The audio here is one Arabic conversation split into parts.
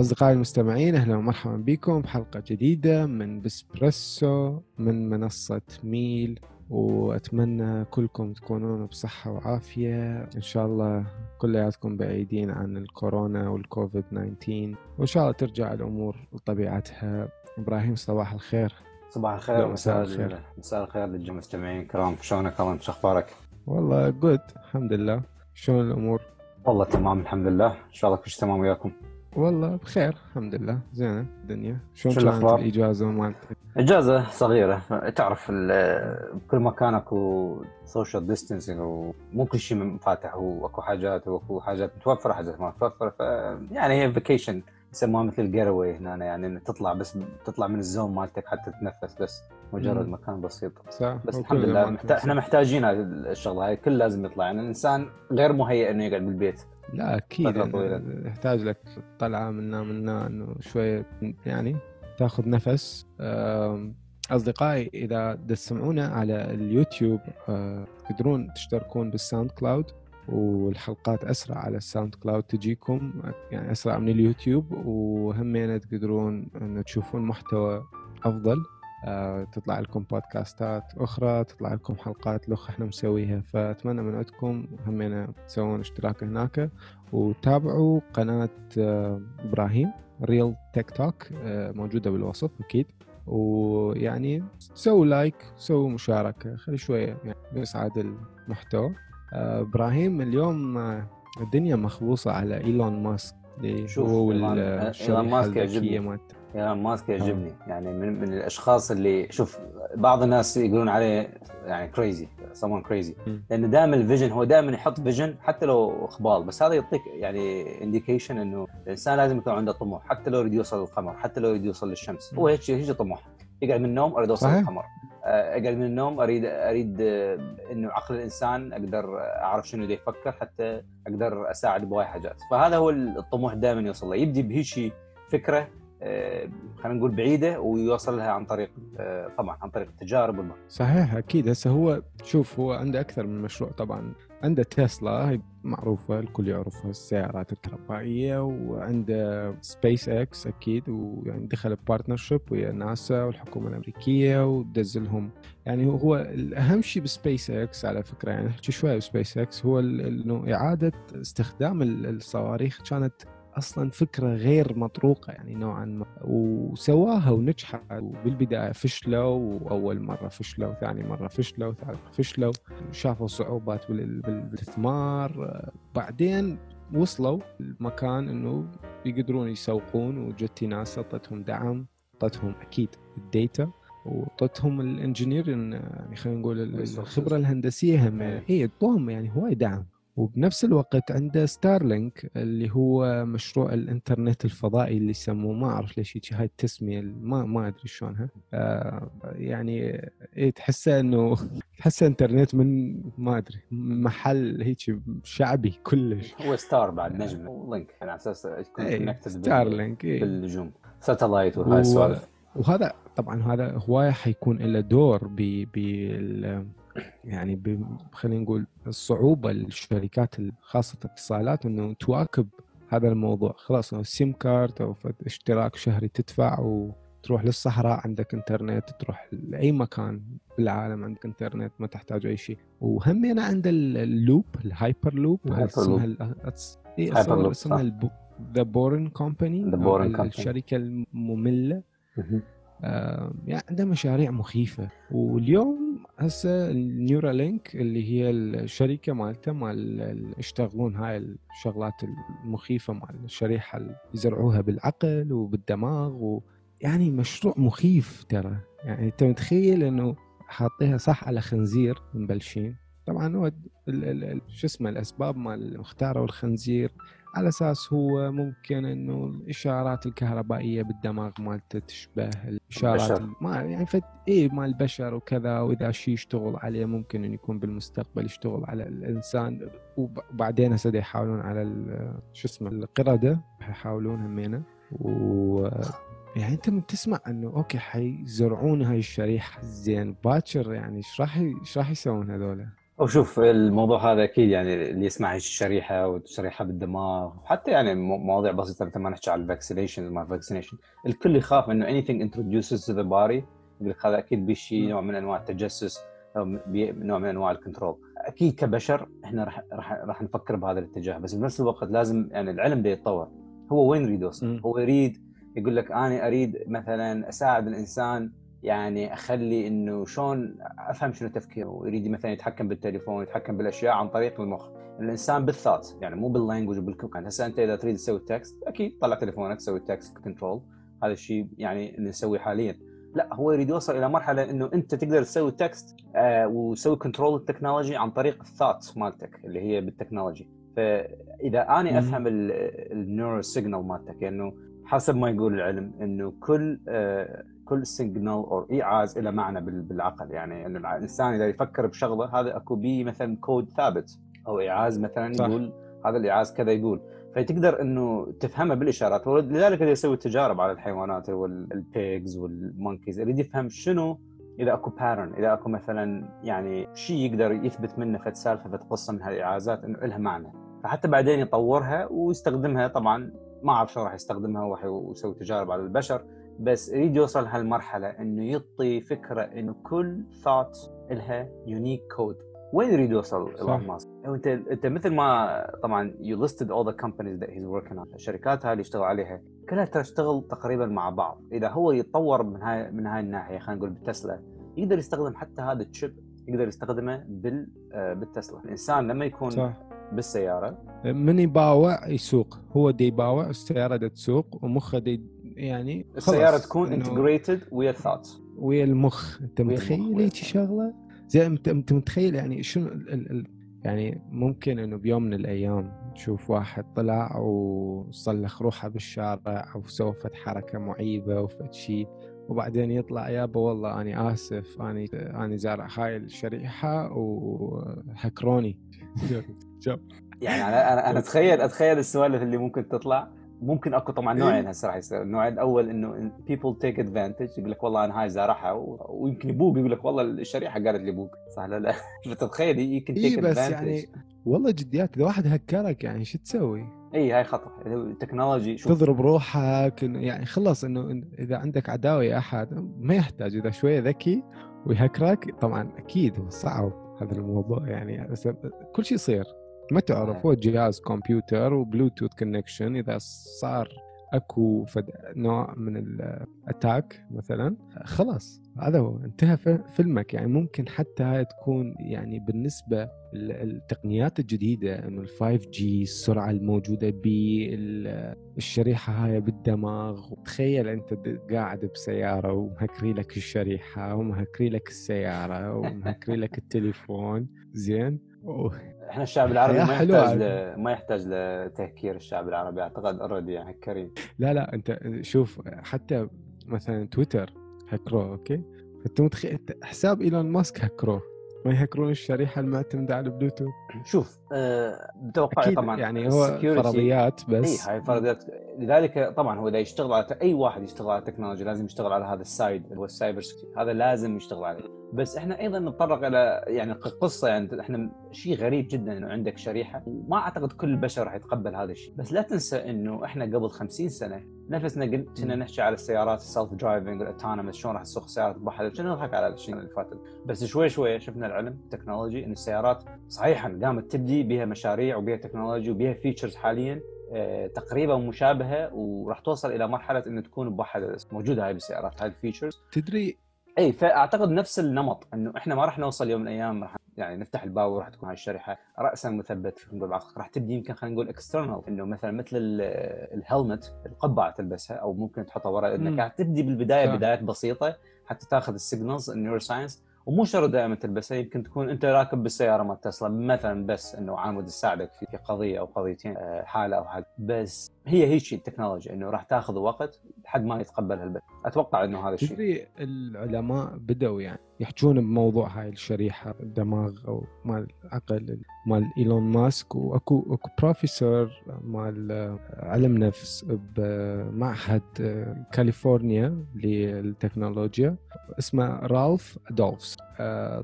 أصدقائي المستمعين أهلا ومرحبا بكم. بحلقة جديدة من بسبريسو من منصة ميل. وأتمنى كلكم تكونون بصحة وعافية. إن شاء الله كلياتكم بعيدين عن الكورونا والكوفيد 19 وإن شاء الله ترجع الأمور لطبيعتها. إبراهيم صباح الخير. صباح الخير مساء الخير. مساء الخير للجميع المستمعين الكرام شلونك؟ الله شو أخبارك؟ والله جود الحمد لله. شلون الأمور؟ والله تمام الحمد لله. إن شاء الله كل شيء تمام وياكم. والله بخير الحمد لله. زينة الدنيا. شلون كانت الاخبار؟ الاجازه مالتك؟ إجازة صغيرة. تعرف بكل مكان أكو social distancing ومو كل شيء فاتح واكو حاجات وأكو حاجات متوفرة حاجات ما متوفرة. ف يعني هي vacation يسموها مثل الجيروي هنا يعني تطلع بس تطلع من ال zone مالتك حتى تتنفس بس. مجرد مم. مكان بسيط. صح. بس الحمد لله. محتاج إحنا محتاجين الشغلة هاي كل لازم يطلع. يعني الإنسان غير مهيئ إنه يقعد بالبيت. لا أكيد يحتاج لك طلعة منا منا إنه شوية يعني تاخذ نفس. أصدقائي إذا تسمعونا على اليوتيوب آه، تقدرون تشتركون بال SoundCloud والحلقات أسرع على ال SoundCloud تجيكم يعني أسرع من اليوتيوب. وهمين تقدرون ان تشوفون محتوى أفضل. تطلع لكم بودكاستات أخرى تطلع لكم حلقات لخ إحنا مسويها. فأتمنى من عندكم همينا تسوون اشتراك هناك. وتابعوا قناة آه، إبراهيم ريل تيك توك موجودة بالوصف أكيد. ويعني سووا like سووا مشاركة خلي شوية يعني يسعد المحتوى. آه، إبراهيم اليوم الدنيا مخبوصة على إيلون ماسك. هو ايلون ماسك يعجبني. ايلون ماسك يعجبني. يعني من, من الأشخاص اللي شوف بعض الناس يقولون عليه يعني crazy someone crazy لأنه دائما ال vision هو دائما يحط vision حتى لو اخبال بس هذا يعطيك يعني indication إنه الإنسان لازم يكون عنده طموح حتى لو يريد يوصل للقمر حتى لو يريد يوصل للشمس. هو هيك هيك طموح. يقعد من النوم أريد أوصل للقمر. آه، اقعد من النوم اريد أريد آه، إنه عقل الإنسان أقدر أعرف شنو بده يفكر حتى أقدر أساعد بهاي حاجات. فهذا هو الطموح دائما يوصل له. يبدي بهيك فكرة آه، خلينا نقول بعيدة ويوصل لها عن طريق طبعا عن طريق التجارب والمرض. صحيح أكيد. هسه هو شوف هو عنده أكثر من مشروع طبعا. عنده تسلا معروفة الكل يعرفها السيارات الكهربائية وعنده سبيس إكس أكيد ويعني دخل partnership ويا ناسا والحكومة الأمريكية ودز لهم يعني هو الأهم شيء بسبيس إكس على فكرة يعني نحكي شوية بسبيس إكس هو إنه إعادة استخدام الصواريخ كانت أصلا فكرة غير مطروقة يعني نوعا ما. وسواها ونجحت. وبالبداية فشلوا وأول مرة فشلوا ثاني مرة فشلوا ثالث فشلوا. شافوا صعوبات بالاستثمار. بعدين وصلوا لمكان إنه يقدرون يسوقون وجت ناس أعطتهم دعم أعطتهم أكيد ال data وانطتهم ال engineer يعني خلينا نقول الخبرة الهندسية هم هي إيه، أعطوهم يعني هواي دعم. وبنفس الوقت عنده Starlink اللي هو مشروع الإنترنت الفضائي اللي يسموه ما أعرف ليش هيك هاي التسمية ما ما أدري شلونها. آه يعني إيه تحسه إنه تحسه إنترنت من ما أدري محل هيك شعبي كلش. هو star بعد نجم link على أساس يكون connected Starlink إيه. بالنجوم. satellite وهاي السوالف. وهذا طبعا هذا هواية حيكون له دور ب يعني خلينا نقول الصعوبة للشركات خاصة الاتصالات إنه تواكب هذا الموضوع. خلاص SIM card أو اشتراك شهري تدفع وتروح للصحراء عندك إنترنت تروح لأي مكان بالعالم عندك إنترنت ما تحتاج أي شيء. وهمينا عنده ال loop ال Hyperloop اسمها اسمها The Boring Company الشركة المملة. آه يعني عنده مشاريع مخيفة. واليوم هسه ال Neuralink اللي هي الشركة مالته مال يشتغلون هاي الشغلات المخيفة مال الشريحة اللي يزرعوها بالعقل وبالدماغ ويعني مشروع مخيف ترى. يعني أنت متخيل إنه حاطيها صح على خنزير مبلشين؟ طبعا هو شو اسمه الأسباب مال اختاروا الخنزير على أساس هو ممكن إنه الإشارات الكهربائية بالدماغ مالته تشبه الإشارات ما يعني فت اي مال البشر وكذا وإذا شيء يشتغل عليه ممكن إنه يكون بالمستقبل يشتغل على الإنسان. وبعدين هسه يحاولون على شو اسمه القردة يحاولون همينه. و يعني أنت من تسمع إنه okay حيزرعون هاي الشريحة زين باكر يعني إيش راح إيش راح يسوون هذول؟ أو شوف الموضوع هذا أكيد يعني اللي يسمع الشريحه والشريحه بالدماغ. حتى يعني مواضيع بسيطة مثل ما نحكي على ال vaccination ما vaccination. الكل يخاف إنه anything introduces to the body يقول لك هذا أكيد بي شي نوع من أنواع التجسس أو نوع من أنواع ال control أكيد كبشر إحنا راح راح راح نفكر بهذا الاتجاه. بس بنفس الوقت لازم يعني العلم ده يتطور. هو وين يريد يوصل؟ هو يريد يقول لك أنا أريد مثلا أساعد الإنسان يعني أخلي إنه شلون أفهم شنو تفكيره؟ ويريد مثلا يتحكم بالتليفون يتحكم بالأشياء عن طريق المخ. الإنسان بالثات يعني مو بال language وبالكوك يعني هسه أنت إذا تريد تسوي text أكيد طلع تليفونك سوي text control هذا الشيء يعني اللي نسويه حاليا. لا هو يريد يوصل إلى مرحلة إنه أنت تقدر تسوي text آه وتسوي control ال technology عن طريق الثات مالتك اللي هي بال technology فإذا أنا أفهم ال neuro signal مالتك إنه حسب ما يقول العلم إنه كل آه كل signal أو إيعاز له معنى بالعقل. يعني إنه الإنسان إذا يفكر بشغلة هذا أكو بي مثلا كود ثابت. أو إيعاز مثلا صح. يقول هذا الإيعاز كذا يقول. فتقدر إنه تفهمها بالإشارات. ولذلك اللي يسوي تجارب على الحيوانات وال pigs وال monkeys يريد يفهم شنو؟ إذا أكو pattern إذا أكو مثلا يعني شيء يقدر يثبت منه فد سالفه فد قصه من هالاعازات إنه لها معنى. فحتى بعدين يطورها ويستخدمها طبعا ما أعرف شلون راح يستخدمها ويسوي تجارب على البشر بس يريد يوصل هالمرحلة إنه يعطي فكرة إنه كل ثوت لها unique code وين يريد يوصل ايلون ماسك؟ أنت أنت مثل ما طبعا you listed all the companies that he's working on الشركات هاي اللي يشتغل عليها كلها تشتغل تقريبا مع بعض إذا هو يتطور من هاي من هاي الناحية خلينا نقول بتسلا يقدر يستخدم حتى هذا ال chip يقدر يستخدمه بال آه، بالتسلا الإنسان لما يكون صح. بالسيارة. من يباوع يسوق. هو دي يباوع السيارة دي تسوق ومخه دي يعني السيارة تكون integrated ويا الثوت. ويا المخ. أنت متخيل هيك شغلة؟ زي أنت متخيل يعني شنو ال ال يعني ممكن إنه بيوم من الأيام تشوف واحد طلع وصلخ روحه بالشارع أو سوى حركة معيبة وفد شيء وبعدين يطلع يابا والله اني آسف اني اني زارع هاي الشريحة وهكروني. يعني أنا أنا اتخيل أتخيل السوالف اللي ممكن تطلع. ممكن أكو طبعا نوعين إيه. هسه راح يصير. النوع الأول إنه people take advantage يقول لك والله أنا هاي زارعها ويمكن يبوق يقول لك والله الشريحة قالت لي بوق. صح لا لا. فتتخيل يمكن take إيه بس يعني والله جديات إذا واحد هكرك يعني شو تسوي؟ اي هاي خطر. التكنولوجي شوف تضرب روحك يعني خلص إنه إذا عندك عداوة يا أحد ما يحتاج. إذا شوية ذكي ويهكرك طبعا أكيد صعب. هذا الموضوع يعني كل شيء يصير. ما تعرف هو جهاز كمبيوتر و Bluetooth connection إذا صار أكو فد نوع من ال attack مثلا. خلاص هذا هو انتهى فيلمك. يعني ممكن حتى هاي تكون يعني بالنسبة للتقنيات الجديدة إنه ال 5 G السرعة الموجودة بالشريحه هاي بالدماغ. تخيل أنت قاعد بسيارة ومهكري لك الشريحة ومهكري لك السيارة ومهكري لك التليفون. زين؟ إحنا الشعب العربي ما يحتاج ل... ما يحتاج لتهكير الشعب العربي أعتقد already يعني كريم لا لا أنت شوف حتى مثلا تويتر هكروه okay؟ فانت متخيل حساب إيلون ماسك هكروه. ما يهكرون الشريحة المعتمده على البلوتوث شوف أه بتوقع طبعا يعني هو فرضيات بس. اي هاي فرضيات. لذلك طبعا هو إذا يشتغل على أي واحد يشتغل على التكنولوجيا لازم يشتغل على هذا ال side اللي هو ال cyber security هذا لازم يشتغل عليه. بس إحنا أيضا نتطرق إلى يعني قصة يعني إحنا شيء غريب جدا إنه عندك شريحة. وما أعتقد كل البشر راح يتقبل هذا الشيء. بس لا تنسى إنه إحنا قبل 50 سنة نفسنا كنا نحكي على السيارات ال self driving ال autonomous شلون راح تسوق سيارة بحر كنا نضحك على الشيء اللي فات؟ بس شوي شوي شفنا العلم التكنولوجي إن السيارات صحيحا قامت تبدي بها مشاريع وبها تكنولوجي وبها features حاليا آه، تقريبا مشابهة وراح توصل إلى مرحلة انه تكون بوحده موجودة هاي السيارات هاي ال features تدري إي فأعتقد نفس النمط إنه إحنا ما راح نوصل يوم من الأيام راح يعني نفتح الباب وراح تكون هاي الشريحة. راسا مثبت نقول راح تبدي يمكن خلينا نقول external إنه مثلا مثل ال helmet القبعة تلبسها أو ممكن تحطها ورا انك تبدي بالبداية بدايات بسيطة حتى تاخذ ال signals ال neuroscience ومو شرط دائما تلبسها يمكن تكون أنت راكب بالسيارة مال تسلا مثلا بس إنه عامل يساعدك في قضية أو قضيتين آه، حالة أو حاجة. بس هي هيك التكنولوجيا إنه راح تاخذ وقت لحد ما يتقبلها البشر أتوقع إنه هذا الشيء. تدري العلماء بدأوا يعني يحجون بموضوع هاي الشريحة الدماغ أو مال العقل مال إيلون ماسك وأكو أكو بروفيسور مال علم نفس بمعهد كاليفورنيا للتكنولوجيا اسمه رالف أدولفز.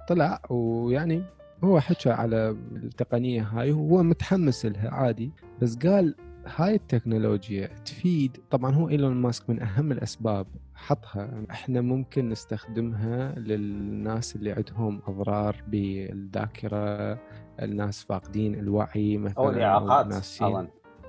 طلع ويعني هو حكى على التقنية هاي وهو متحمس لها عادي بس قال هاي التكنولوجيا تفيد طبعا هو إيلون ماسك من أهم الأسباب حطها. إحنا ممكن نستخدمها للناس اللي عندهم أضرار بالذاكرة الناس فاقدين الوعي مثلا أو الإعاقات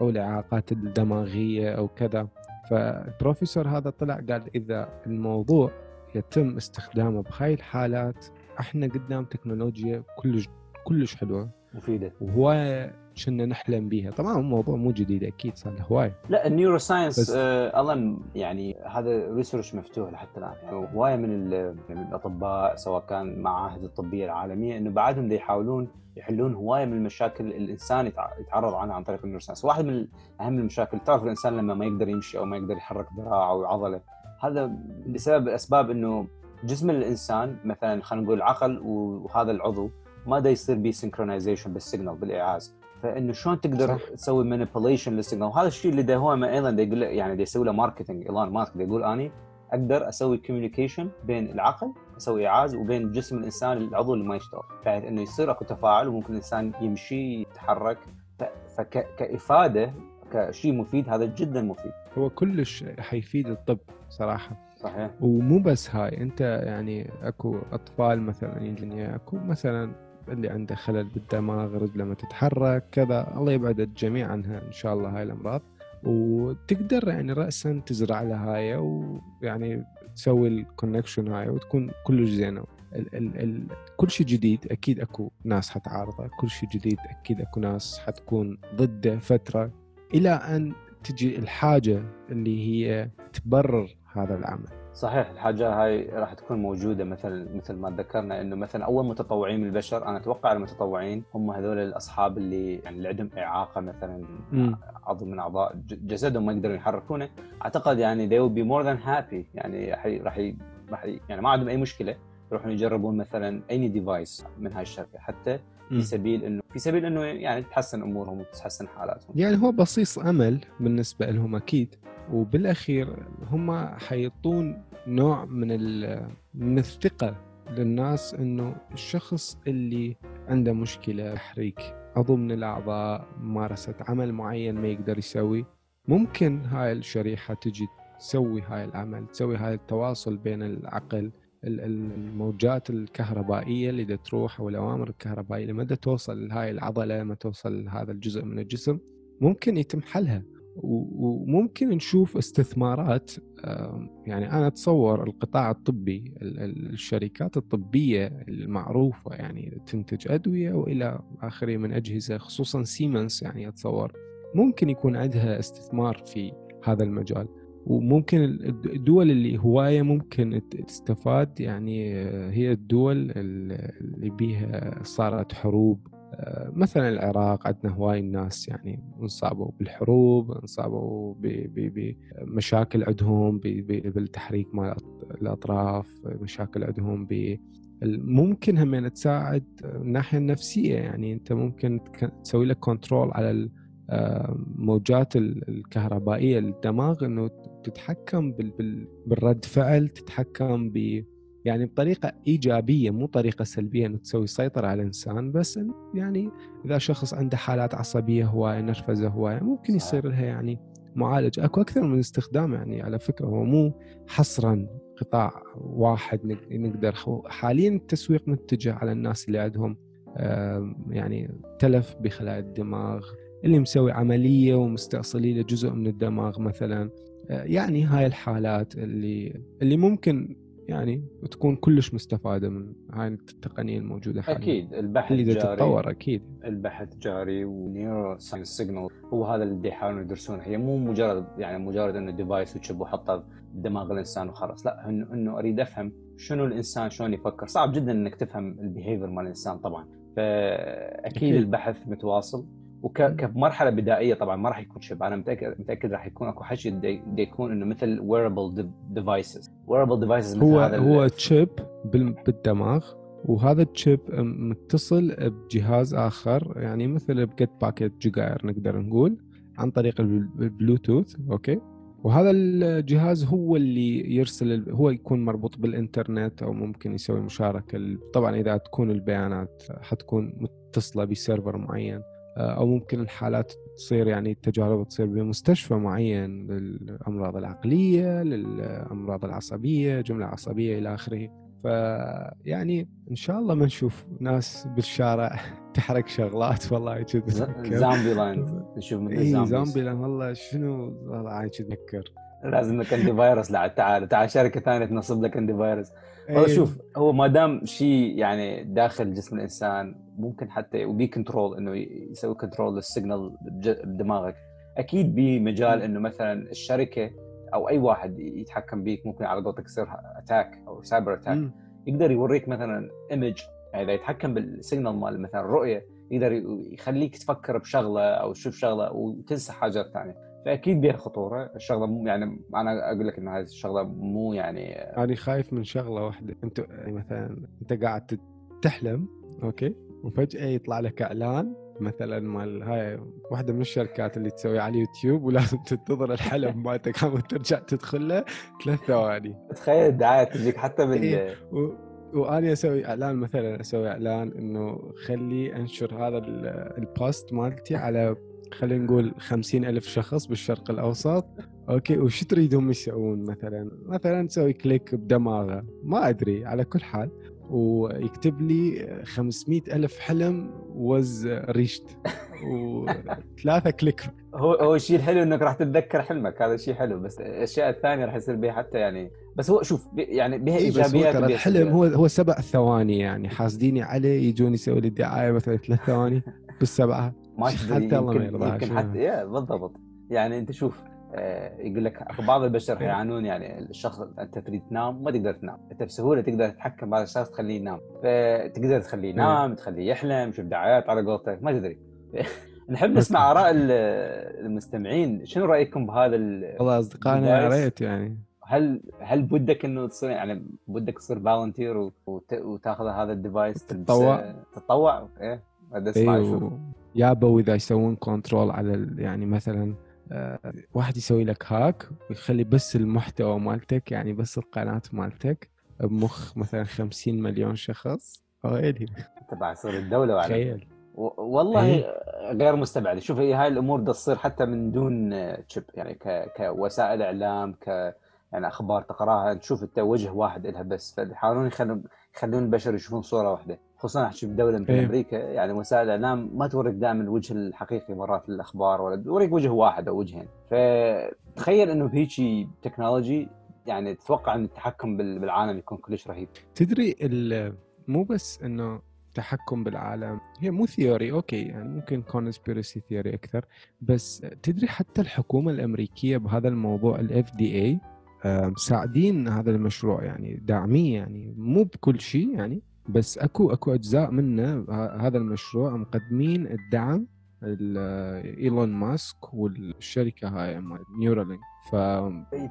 أو الإعاقات الدماغية أو كذا. فالبروفيسور هذا طلع قال إذا الموضوع يتم استخدامه بهاي الحالات إحنا قدام تكنولوجيا كلش كلش حلوة. مفيدة. وهواية كنا نحلم بها طبعا الموضوع مو جديد أكيد صار له هواية. لا ال neuroscience آه الله يعني هذا research مفتوح لحتى الآن. يعني هواية من, من الأطباء سواء كان معاهد الطبية العالمية إنه بعدهم يحاولون يحلون هواية من المشاكل الإنسان يتعرض عنها عن طريق ال neuroscience واحد من أهم المشاكل تعرف الإنسان لما ما يقدر يمشي أو ما يقدر يحرك ذراعه أو عضلة هذا بسبب أسباب إنه جسم الإنسان مثلا خلينا نقول العقل وهذا العضو ما دا يصير بي synchronization بال signal بالايعاز فإنه شلون تقدر صح. تسوي manipulation لل signal وهذا الشيء اللي هو أيضا دا يقول يعني دا يسوي له marketing إيلون ماسك دا يقول أني أقدر أسوي communication بين العقل أسوي ايعاز وبين جسم الإنسان العضو اللي ما يشتغل. بحيث إنه يصير أكو تفاعل وممكن الإنسان يمشي يتحرك. فكافاده كشيء مفيد هذا جدا مفيد. هو كلش حيفيد الطب صراحة. صحيح. ومو بس هاي أنت يعني أكو أطفال مثلا يجني أكو مثلا اللي عنده خلل بالدماغ رجله ما تتحرك كذا. الله يبعد الجميع عنها إن شاء الله هاي الأمراض. وتقدر يعني راسا تزرع لها هاي ويعني تسوي ال connection هاي وتكون كلش زينة. ال ال ال كل شيء جديد أكيد أكو ناس حتعارضه كل شيء جديد أكيد أكو ناس حتكون ضده فترة. إلى أن تجي الحاجة اللي هي تبرر هذا العمل. صحيح الحاجة هاي راح تكون موجودة مثل مثل ما ذكرنا إنه مثلا أول متطوعين من البشر أنا أتوقع المتطوعين هم هذول الأصحاب اللي يعني اللي عندهم إعاقة مثلا عضو من أعضاء جسدهم ما يقدرون يحركونه. أعتقد يعني they will be more than happy. يعني راح راح يعني ما عندهم أي مشكلة يروحون يجربون مثلا اي ديفايس من هاي الشركة. حتى في سبيل انه في سبيل إنه يعني تحسن أمورهم وتحسن حالاتهم. يعني هو بصيص أمل بالنسبة لهم أكيد. وبالأخير هم حيعطون نوع من من الثقة للناس إنه الشخص اللي عنده مشكلة تحريك عضو من الأعضاء ممارسة عمل معين ما يقدر يسوي ممكن هاي الشريحة تجي تسوي هاي العمل تسوي هاي التواصل بين العقل الموجات الكهربائية اللي تروح أو الأوامر الكهربائية لما توصل لهاي العضلة ما توصل لهذا الجزء من الجسم ممكن يتم حلها. وممكن نشوف استثمارات يعني أنا أتصور القطاع الطبي الشركات الطبية المعروفة يعني تنتج أدوية وإلى آخره من أجهزة خصوصا سيمنز يعني أتصور ممكن يكون عندها استثمار في هذا المجال. وممكن الدول اللي هواية ممكن تستفاد يعني هي الدول اللي بيها صارت حروب مثلا العراق عندنا هواي الناس يعني انصابوا بالحروب انصابوا بمشاكل عندهم بالتحريك مال الأطراف مشاكل عندهم ممكن هم تساعد الناحيه النفسية يعني انت ممكن تسوي لك كنترول على الموجات الكهربائية للدماغ إنه تتحكم بالرد فعل تتحكم ب يعني بطريقة إيجابية مو طريقة سلبية إنه تسوي سيطرة على الإنسان بس يعني إذا شخص عنده حالات عصبية هواية نرفزة هواية ممكن يصير لها يعني معالج. أكو أكثر من استخدام يعني على فكرة هو مو حصرا قطاع واحد نقدر حاليا التسويق متجه على الناس اللي عندهم يعني تلف بخلايا الدماغ اللي مسوي عملية ومستأصلي له جزء من الدماغ مثلا. يعني هاي الحالات اللي اللي ممكن يعني تكون كلش مستفادة من هاي التقنية الموجودة حاليا. أكيد البحث اللي جاري. تتطور أكيد. البحث جاري و neuroscience signal. هو هذا اللي يحاولون يدرسونه هي مو مجرد يعني مجرد إنه device و chip وحطه بدماغ الإنسان وخلاص. لا إنه إنه أريد أفهم شنو الإنسان شلون يفكر. صعب جدا إنك تفهم ال behavior مال الإنسان طبعا. فأكيد أكيد. البحث متواصل. وكمرحله بدائية طبعا ما راح يكون chip أنا متاكد متأكد راح يكون أكو حكي دا يكون إنه مثل wearable devices wearable devices هو هذا هو chip بالدماغ وهذا ال chip متصل بجهاز آخر يعني مثل بجيت باكيت جيجاير نقدر نقول عن طريق ال Bluetooth okay؟ وهذا الجهاز هو اللي يرسل هو يكون مربوط بالإنترنت أو ممكن يسوي مشاركة طبعا إذا تكون البيانات حتكون متصلة ب server معين. أو ممكن الحالات تصير يعني التجارب تصير بمستشفى معين للأمراض العقلية للأمراض العصبية جملة عصبية إلى آخره. فيعني إن شاء الله ما نشوف ناس بالشارع تحرك شغلات والله كذا zombie land نشوف من إي zombie land والله شنو؟ والله اتذكر لازم لك antivirus لا تعال تعال شركه ثانية تنصب لك antivirus إيه. شوف هو ما دام شيء يعني داخل جسم الإنسان ممكن حتى وبي control إنه يسوي control لل signal بدماغك أكيد بمجال إنه مثلا الشركة أو أي واحد يتحكم بيك ممكن على قولتك يصير attack أو cyber attack يقدر يوريك مثلا image يعني إذا يتحكم بال signal مال مثلا الرؤية يقدر يخليك تفكر بشغلة أو تشوف شغلة وتنسى حاجات ثانية. فأكيد بها خطورة. الشغلة مو يعني أنا أقول لك إن هذه الشغلة مو يعني أنا خايف من شغلة واحدة. أنت يعني مثلا أنت قاعد تحلم okay؟ وفجأة يطلع لك إعلان مثلا مال هاي واحدة من الشركات اللي تسوي على اليوتيوب ولازم تنتظر الحلم مالتك وترجع تدخل له ثلاث ثواني. تخيل الدعاية تجيك حتى بال إيه. و... واني أسوي إعلان مثلا أسوي إعلان إنه خلي أنشر هذا ال post مالتي على خلينا نقول خمسين ألف شخص بالشرق الأوسط. أوكي وش تريدهم يسوون مثلا؟ مثلا نسوي كليك بدماغه. ما أدري على كل حال. ويكتب لي 500 ألف حلم وز ريشت وثلاثة كليك. هو هو الشيء الحلو إنك راح تتذكر حلمك. هذا شيء حلو. بس الأشياء الثانية راح يصير بها حتى يعني بس هو شوف يعني بها إيجابيات إيه الحلم هو هو سبع ثواني يعني. حاسديني عليه يجون يسوي لي دعايه مثلا ثلاث ثواني. بالسبعة. ما حتى يرضى يمكن حتى yeah بالضبط. يعني أنت شوف آه، يقول لك بعض البشر إيه. يعانون يعني الشخص أنت تريد تنام ما تقدر تنام. أنت بسهولة تقدر تتحكم بهذا الشخص تخليه ينام. فتقدر تخليه إيه. ينام تخليه يحلم يشوف دعايات على قولتك ما تدري. نحب نسمع آراء المستمعين. شنو رأيكم بهذا والله أصدقائنا يا ريت يعني. هل هل بدك إنه تصير يعني بدك تصير volunteer وتاخذ هذا ال device؟ تتطوع. تتطوع؟ إيه أيوه يابوا اذا يسوون control على يعني مثلا آه، واحد يسوي لك hack ويخلي بس المحتوى مالتك يعني بس القناة مالتك بمخ مثلا 50 مليون شخص. ويلي تبع صور الدولة وعلى تخيل. والله إيه؟ غير مستبعد. شوف هي هاي الأمور بدها تصير حتى من دون chip يعني ك... كوسائل إعلام ك يعني أخبار تقراها تشوف انت وجه واحد لها بس. فيحاولون يخلون يخلون البشر يشوفون صورة واحدة. خصوصا احكي بدوله مثل إيه. أمريكا يعني وسائل الإعلام ما توريك دائما الوجه الحقيقي مرات للأخبار ولا توريك وجه واحد أو وجهين. فتخيل إنه بهيجي technology يعني تتوقع إن التحكم بالعالم يكون كلش رهيب. تدري مو بس إنه التحكم بالعالم هي مو theory okay يعني ممكن conspiracy theory أكثر بس تدري حتى الحكومة الأمريكية بهذا الموضوع ال FDA مساعدين هذا المشروع يعني داعميه يعني مو بكل شيء يعني بس أكو أكو أجزاء منه هذا المشروع مقدمين الدعم إيلون ماسك والشركة هاي نيورالينك ف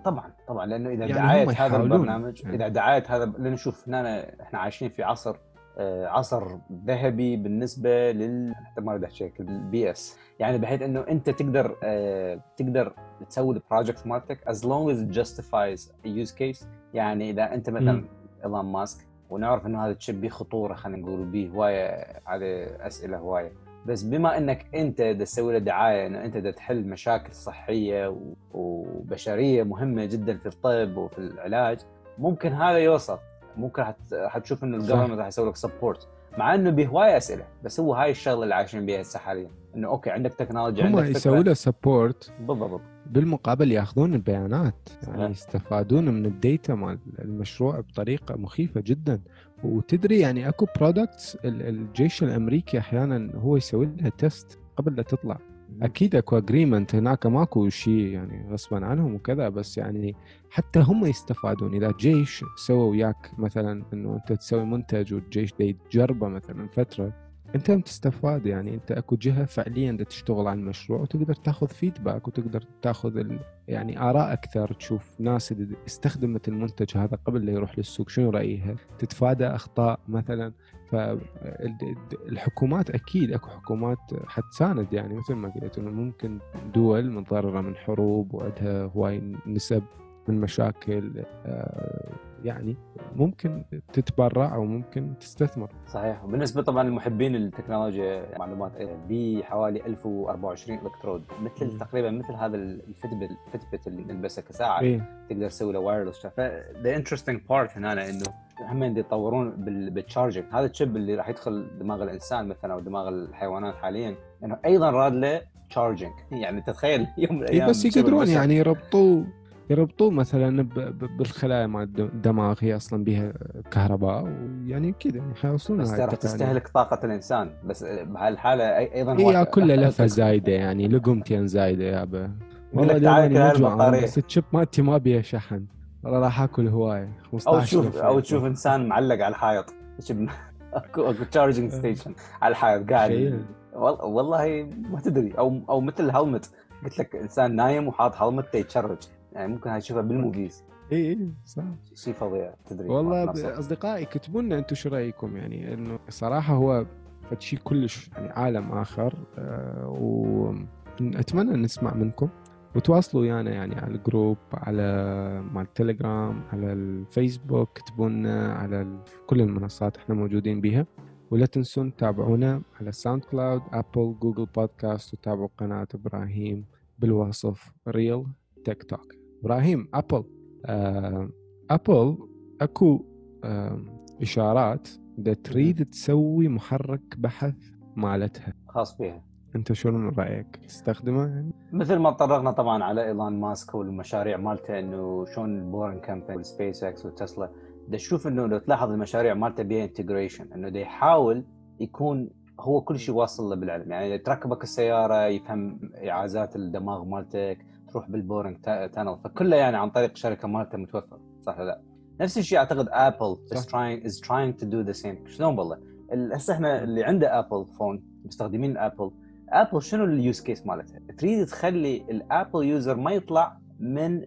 طبعا طبعا لأنه إذا يعني دعايه هذا البرنامج يعني. إذا دعايه هذا لأن شوف هنا إحنا عايشين في عصر عصر ذهبي بالنسبة لل ما اريد احكي البي اس يعني بحيث إنه أنت تقدر آه، تقدر تسوي ال project مالتك as long as it justifies a use case. يعني إذا أنت مثلا إيلون ماسك ونعرف إنه هذا ال chip به خطورة خلينا نقول به هواية على أسئلة هواية. بس بما إنك أنت تسوي له دعاية إنه أنت تحل مشاكل صحية وبشرية مهمة جدا في الطب وفي العلاج ممكن هذا يوصل. ممكن حتشوف إنه ال government راح يسوي لك support مع إنه بهوايه أسئلة بس هو هاي الشغلة اللي عايشين بها هسه حاليا. إنه okay عندك تكنولوجيا هم يسووا له support بالضبط. بالمقابل ياخذون البيانات. يعني يستفادون من ال data مال المشروع بطريقة مخيفة جدا. وتدري يعني أكو products الجيش الأمريكي أحيانا هو يسوي لها test قبل لا تطلع. أكيد أكو agreement هناك ماكو شيء يعني غصبا عنهم وكذا بس يعني حتى هم يستفادون. إذا جيش سوى وياك مثلا إنه أنت تسوي منتج والجيش دا يجربه مثلا فترة أنت بتستفاد يعني أنت أكو جهة فعليا تشتغل على المشروع وتقدر تأخذ فيدباك وتقدر تأخذ ال... يعني آراء أكثر تشوف ناس استخدمت المنتج هذا قبل لا يروح للسوق شنو رأيها؟ تتفادى أخطاء مثلا؟ فالحكومات أكيد أكو حكومات حتساند يعني مثل ما قلت إنه ممكن دول متضررة من حروب وعندها هواي نسب من مشاكل آه، يعني ممكن تتبرع أو ممكن تستثمر. صحيح. وبالنسبة طبعا لمحبين التكنولوجيا معلومات بحوالي 1024 إلكترود. مثل. تقريبا مثل هذا ال Fitbit ال Fitbit اللي نلبسه كساعة. إيه؟ تقدر تسوي له wireless ف the interesting part هنا إنه هم يتطورون بال charging هذا ال chip اللي راح يدخل دماغ الإنسان مثلا أو دماغ الحيوانات حاليا إنه يعني أيضا راد له charging يعني تتخيل يوم من الأيام بس يقدرون يعني يربطوه. يربطوه مثلا بالخلايا مال الدماغ هي أصلا بها كهرباء ويعني كذا يعني حيوصلون بس راح تستهلك طاقة الإنسان بس بهالحالة أيضا هي كلها لفة زايدة يعني لقمتين زايدة يابا والله تعال بس ال chip مالتي ما بيها شحن. والله راح آكل هواية. 15 أو تشوف أو تشوف إنسان معلق على الحائط. اكو أكو charging station على الحائط قاعد. والله ما تدري. أو أو مثل helmet قلت لك إنسان نايم وحاط helmet يتشرج. يعني ممكن هاي تشوفها بال movies. اي اي صح. شيء فظيع تدري. والله أصدقائي كتبوا لنا أنتم شو رأيكم؟ يعني إنه صراحة هو شيء كلش يعني عالم آخر أه واتمنى نسمع منكم. وتواصلوا ويانا يعني على الجروب على مال التليجرام على الفيسبوك اكتبوا لنا على كل المنصات إحنا موجودين بيها. ولا تنسون تتابعونا على SoundCloud Apple Google Podcast وتابعوا قناة إبراهيم بالوصف Real Tech Talk إبراهيم Apple. آه Apple أكو آه إشارات اذا تريد تسوي محرك بحث مالتها. خاص بها أنت شنو رأيك؟ تستخدمه يعني؟ مثل ما تطرقنا طبعا على إيلون ماسك والمشاريع مالته إنه شلون ال Boring Company SpaceX و Tesla دا تشوف إنه لو تلاحظ المشاريع مالته بيها integration إنه دا يحاول يكون هو كل شيء واصل له بالعلم. يعني تركبك السيارة يفهم إيعازات الدماغ مالتك تروح بال boring tunnel فكله يعني عن طريق شركة مالته متوفر صح ولا لا؟ نفس الشيء أعتقد Apple is trying is trying to do the same شلون والله؟ هسه إحنا اللي عنده Apple phone مستخدمين Apple Apple شنو ال use case مالتها؟ تريد تخلي ال Apple user ما يطلع من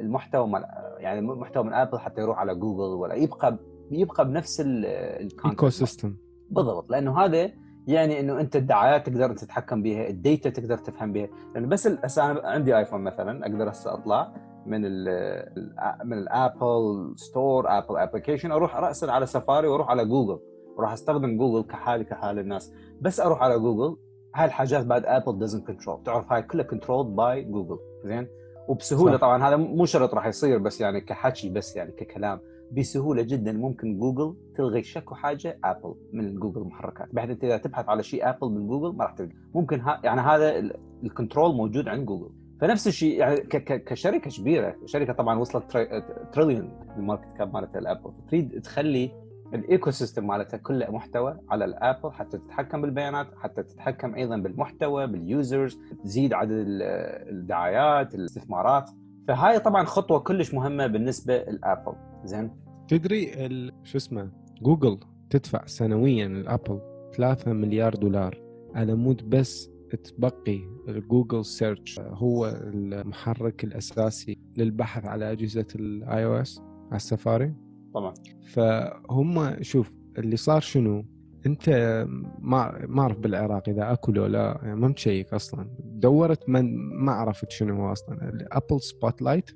المحتوى مال يعني محتوى من Apple حتى يروح على جوجل ولا يبقى يبقى بنفس ال ecosystem بالضبط لأنه هذا يعني إنه أنت الدعايات تقدر تتحكم بها ال data تقدر تفهم بها لأنه بس هسه أنا عندي iPhone مثلا أقدر هسه أطلع من ال من ال Apple Store Apple application أروح راسا على سفاري وأروح على جوجل وراح أستخدم جوجل كحالي كحال الناس. بس أروح على جوجل هاي الحاجات بعد Apple doesn't control تعرف هاي كلها controlled by Google زين؟ وبسهولة صح. طبعا هذا مو شرط راح يصير بس يعني كحكي بس يعني ككلام. بسهولة جدا. ممكن جوجل تلغي شكو حاجة Apple من جوجل محركات. بحيث أنت إذا تبحث على شيء Apple من جوجل ما راح تلقى. ممكن ها يعني هذا ال control موجود عند جوجل. فنفس الشيء يعني كشركة كبيرة. شركة طبعا وصلت تريليون ال market cap مالتها ال Apple تريد تخلي ال ecosystem مالتها كله محتوى على ال Apple حتى تتحكم بالبيانات حتى تتحكم أيضا بالمحتوى بال users تزيد عدد الدعايات الاستثمارات. فهاي طبعا خطوة كلش مهمة بالنسبة لل Apple زين؟ تدري شو اسمه جوجل تدفع سنويا ال Apple 3 مليار دولار على مود بس تبقي Google Search. هو المحرك الأساسي للبحث على أجهزة ال iOS على السفاري. طبعا. فهم شوف اللي صار شنو؟ أنت ما ما أعرف بالعراق إذا اكل ولا يعني ما مشيك أصلا. دورت من ما عرفت شنو هو أصلا؟ ال Apple Spotlight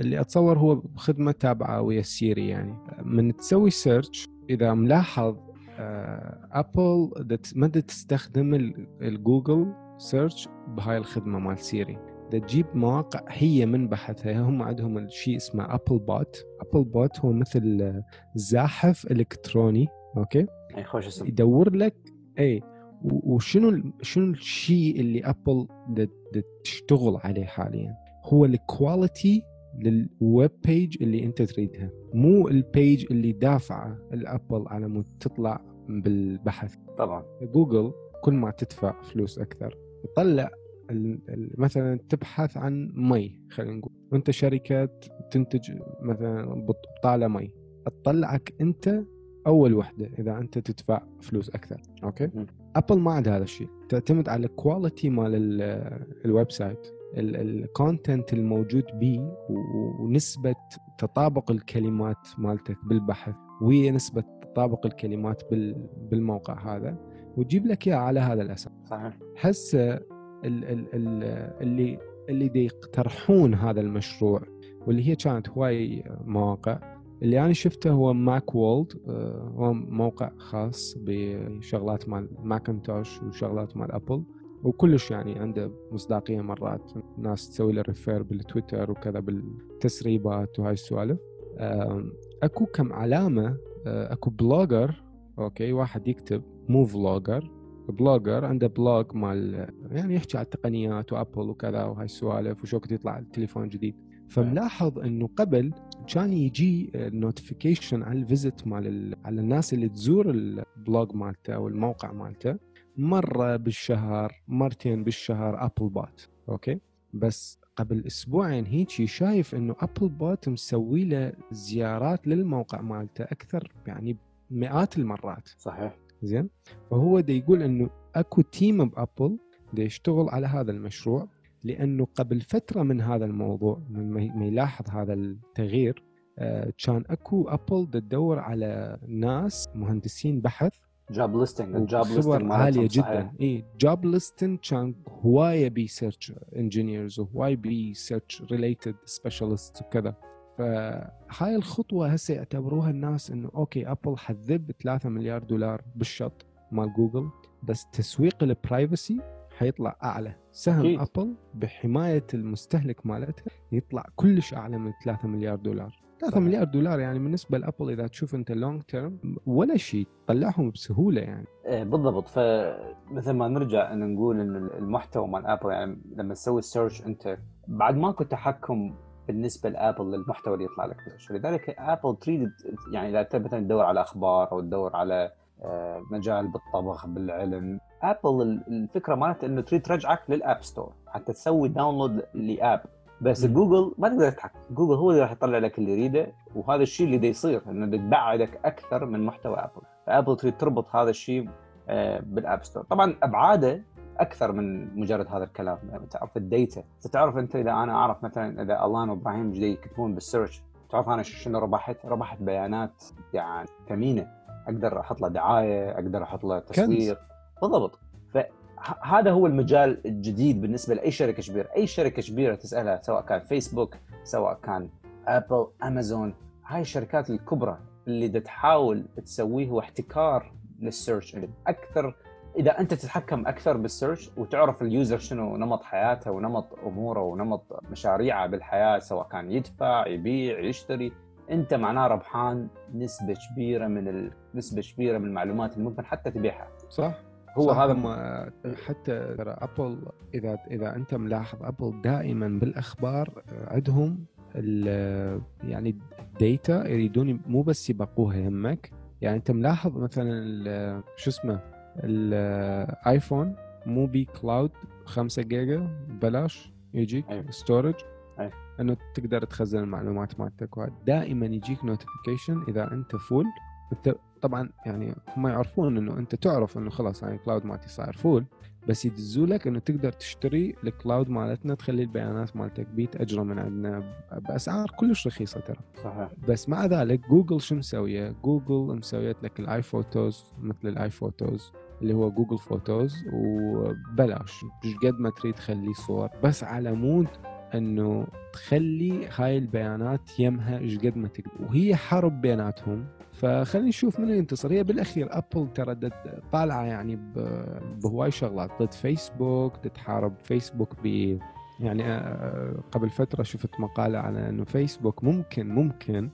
اللي أتصور هو خدمة تابعة ويا ال Siri يعني. من تسوي search إذا ملاحظ Apple ما تستخدم ال Google Search بهاي الخدمة مال Siri. تجيب مواقع هي من بحثها هم عندهم الشيء اسمه Applebot Applebot هو مثل زاحف إلكتروني okay؟ أي خوش اسم. يدور لك اي وشنو شنو الشيء اللي Apple تشتغل عليه حاليا؟ هو ال quality لل web page اللي انت تريدها. مو ال page اللي دافعة ل Apple على مود تطلع بالبحث. طبعا. جوجل كل ما تدفع فلوس أكثر يطلع مثلا تبحث عن مي خلينا نقول. وانت شركة تنتج مثلا بطالة مي. تطلعك انت أول وحدة إذا انت تدفع فلوس أكثر. okay؟ Apple ما عندها هذا الشيء. تعتمد على ال quality مال ال website ال content الموجود به ونسبة تطابق الكلمات مالتك بالبحث ونسبه تطابق الكلمات بالموقع هذا. وتجيب لك اياه على هذا الأساس. صحيح. هسه اللي اللي دي يقترحون هذا المشروع واللي هي كانت هواي مواقع اللي أنا شفته هو Macworld آه، هو موقع خاص بشغلات مال Macintosh وشغلات مال Apple وكلش يعني عنده مصداقية مرات. ناس تسوي له refer بال Twitter وكذا بالتسريبات وهاي السوالف. أكو كم علامة آه، أكو blogger okay واحد يكتب مو vlogger blogger عنده blog مال يعني يحكي على التقنيات و Apple وكذا وهاي السوالف وشو وقت يطلع التليفون جديد. فملاحظ إنه قبل كان يجي notification على ال visit مال على الناس اللي تزور ال blog مالته أو الموقع مالته. مرة بالشهر مرتين بالشهر Applebot okay؟ بس قبل أسبوعين هيك شايف إنه Applebot مسوي له زيارات للموقع مالته أكثر يعني مئات المرات. صحيح. زين؟ فهو دا يقول إنه أكو team ب Apple دا يشتغل على هذا المشروع لأنه قبل فترة من هذا الموضوع من ما يلاحظ هذا التغيير آه، كان أكو Apple تدور على ناس مهندسين بحث job listing ال job listing عالية جدا. اي job listing كان هواية بي search engineers وهوايه بي search related specialist وكذا. فهاي الخطوة هسه يعتبروها الناس إنه okay Apple حتذب 3 مليار دولار بالشط مال جوجل بس تسويق ال privacy حيطلع أعلى. سهم أكيد. Apple بحماية المستهلك مالتها يطلع كلش أعلى من 3 مليار دولار. 3 مليار دولار يعني بالنسبة ل Apple إذا تشوف أنت long term ولا شيء طلعهم بسهولة يعني. إيه بالضبط. فمثل ما نرجع إن نقول إن المحتوى مال Apple يعني لما تسوي search أنت بعد ماكو تحكم بالنسبة ل Apple للمحتوى اللي يطلع لك. لذلك Apple تريد يعني إذا تبي مثلا تدور على أخبار أو تدور على آه، مجال بالطبخ بالعلم Apple الفكرة مالتها إنه تريد ترجعك لل App Store حتى تسوي download ل app بس م. جوجل ما تقدر تتحكم. جوجل هو اللي راح يطلع لك اللي يريده وهذا الشيء اللي دا يصير إنه تبعدك أكثر من محتوى Apple ف Apple تريد تربط هذا الشيء آه، بال App Store طبعا أبعاده أكثر من مجرد هذا الكلام. يعني تعرف ال data تعرف أنت إذا أنا أعرف مثلا إذا الان وإبراهيم جدي يكتبون بال search تعرف أنا شنو ربحت؟ ربحت بيانات يعني ثمينة. أقدر أحط له دعاية أقدر أحط له تسويق بالضبط. فهذا هو المجال الجديد بالنسبة لأي شركة كبيرة. أي شركة كبيرة تسألها سواء كان فيسبوك سواء كان Apple Amazon هاي الشركات الكبرى اللي تحاول تسويه هو احتكار لل search أكثر إذا أنت تتحكم أكثر بال search وتعرف ال user شنو نمط حياته ونمط أموره ونمط مشاريعه بالحياة سواء كان يدفع يبيع يشتري أنت معناه ربحان نسبة كبيرة من ال... نسبة كبيرة من المعلومات اللي ممكن حتى تبيعها. صح. هو هذا ما حتى ترى Apple إذا إذا أنت ملاحظ Apple دائما بالأخبار عندهم يعني ال data يريدون مو بس يبقوها يهمك. يعني أنت ملاحظ مثلا شو اسمه ال iPhone مو بي cloud 5 جيجا ببلاش يجيك أيوة. storage أيوة. إنه تقدر تخزن المعلومات مالتك. دائما يجيك notification إذا أنت full أنت طبعا يعني هم يعرفون إنه أنت تعرف إنه خلاص يعني cloud مالتي صاير full بس يدزوا لك إنه تقدر تشتري ال cloud مالتنا تخلي البيانات مالتك بيه تأجره من عندنا بأسعار كلش رخيصة ترى. صحيح. بس مع ذلك جوجل شو مسوية؟ جوجل مسويت لك ال iPhotos مثل ال iPhotos اللي هو Google Photos وبلاش. قد ما تريد تخلي صور بس على مود إنه تخلي هاي البيانات يمها إيش قد ما تقدر. وهي حرب بيناتهم. فخلينا نشوف من ينتصر. هي بالأخير Apple ترى طالعة يعني بهواي شغلات. ضد فيسبوك تتحارب فيسبوك ب يعني آه، قبل فترة شفت مقالة على إنه فيسبوك ممكن ممكن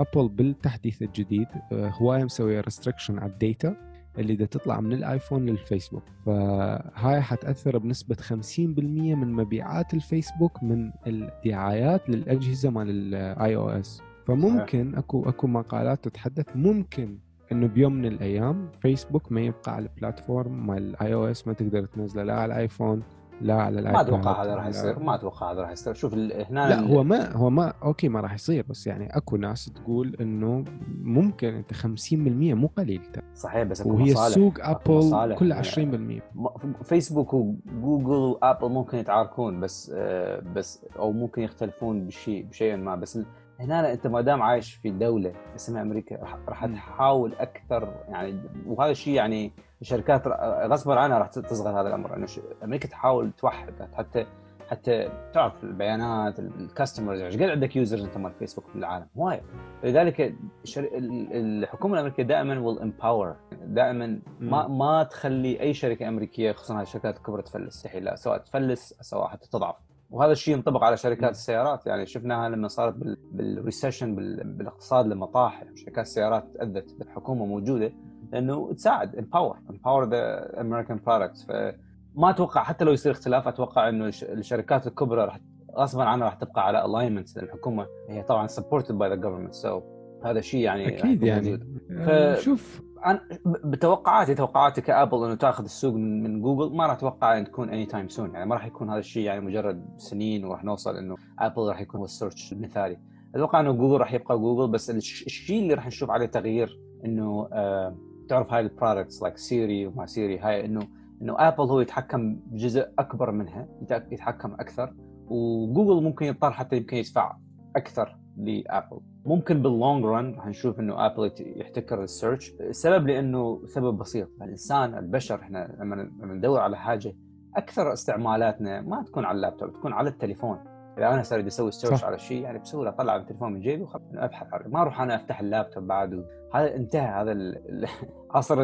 Apple بالتحديث الجديد آه، هواية مسوية restriction على ال data اللي دا تطلع من ال iPhone لل Facebook. فهاي حتأثر بنسبة 50% من مبيعات الفيسبوك من الدعايات للأجهزة مال ال iOS. فممكن أكو أكو مقالات تتحدث. ممكن إنه بيوم من الأيام فيسبوك ما يبقى على ال platform مال ال iOS ما تقدر تنزله لا على ال iPhone لا على الايباد ما أتوقع هذا راح يصير ما أتوقع هذا راح يصير. شوف هنا لا هو ما هو ما أوكي ما راح يصير بس يعني أكو ناس تقول إنه ممكن أنت 50% مو قليل صحيح بس أكو وهي مصالح. سوق Apple كلها 20% فيسبوك وجوجل و Apple ممكن يتعاركون بس آه، بس أو ممكن يختلفون بشيء بشيء ما بس هنا انت ما دام عايش في دولة اسمها أمريكا راح تحاول أكثر يعني وهذا الشيء يعني الشركات غصبا عنها راح تصغر هذا الأمر انه أمريكا تحاول توحد حتى حتى تعرف البيانات ال customers إيش قد عندك users أنت مال فيسبوك في العالم؟ وايد. لذلك الحكومة الأمريكية دائما will empower دائما ما ما تخلي أي شركة أمريكية خصوصا الشركات الكبرى تفلس لا سواء تفلس سواء حتى تضعف. وهذا الشيء ينطبق على شركات السيارات. يعني شفناها لما صارت بال recession بالاقتصاد لما طاح شركات السيارات تاذت بالحكومة موجودة لأنه تساعد empower empower the American products فما أتوقع حتى لو يصير اختلاف أتوقع إنه الشركات الكبرى راح غصبا عنها راح تبقى على ال alignment الحكومة هي طبعا supported by the government so هذا شيء يعني أكيد يعني. ف... شوف أنا بتوقعاتي توقعاتي ك Apple إنه تاخذ السوق من, جوجل ما راح أتوقع ان تكون anytime soon يعني ما راح يكون هذا الشيء يعني مجرد سنين وراح نوصل إنه Apple راح يكون هو ال search المثالي أتوقع إنه جوجل راح يبقى جوجل بس الشيء اللي راح نشوف عليه تغيير إنه آه تعرف هاي ال products like سيري وما سيري هاي انه إنه Apple هو يتحكم بجزء أكبر منها يتحكم أكثر وجوجل ممكن يضطر حتى يمكن يدفع أكثر ل Apple. ممكن بال long run راح نشوف إنه Apple يحتكر ال search السبب لإنه سبب بسيط. الإنسان البشر إحنا لما ندور على حاجة أكثر استعمالاتنا ما تكون على اللابتوب تكون على التليفون. إذا أنا صار بدي أسوي search على شيء يعني بسهولة أطلع التليفون من جيبي وابحث عنه ما أروح أنا أفتح اللابتوب بعد هذا انتهى. هذا عصر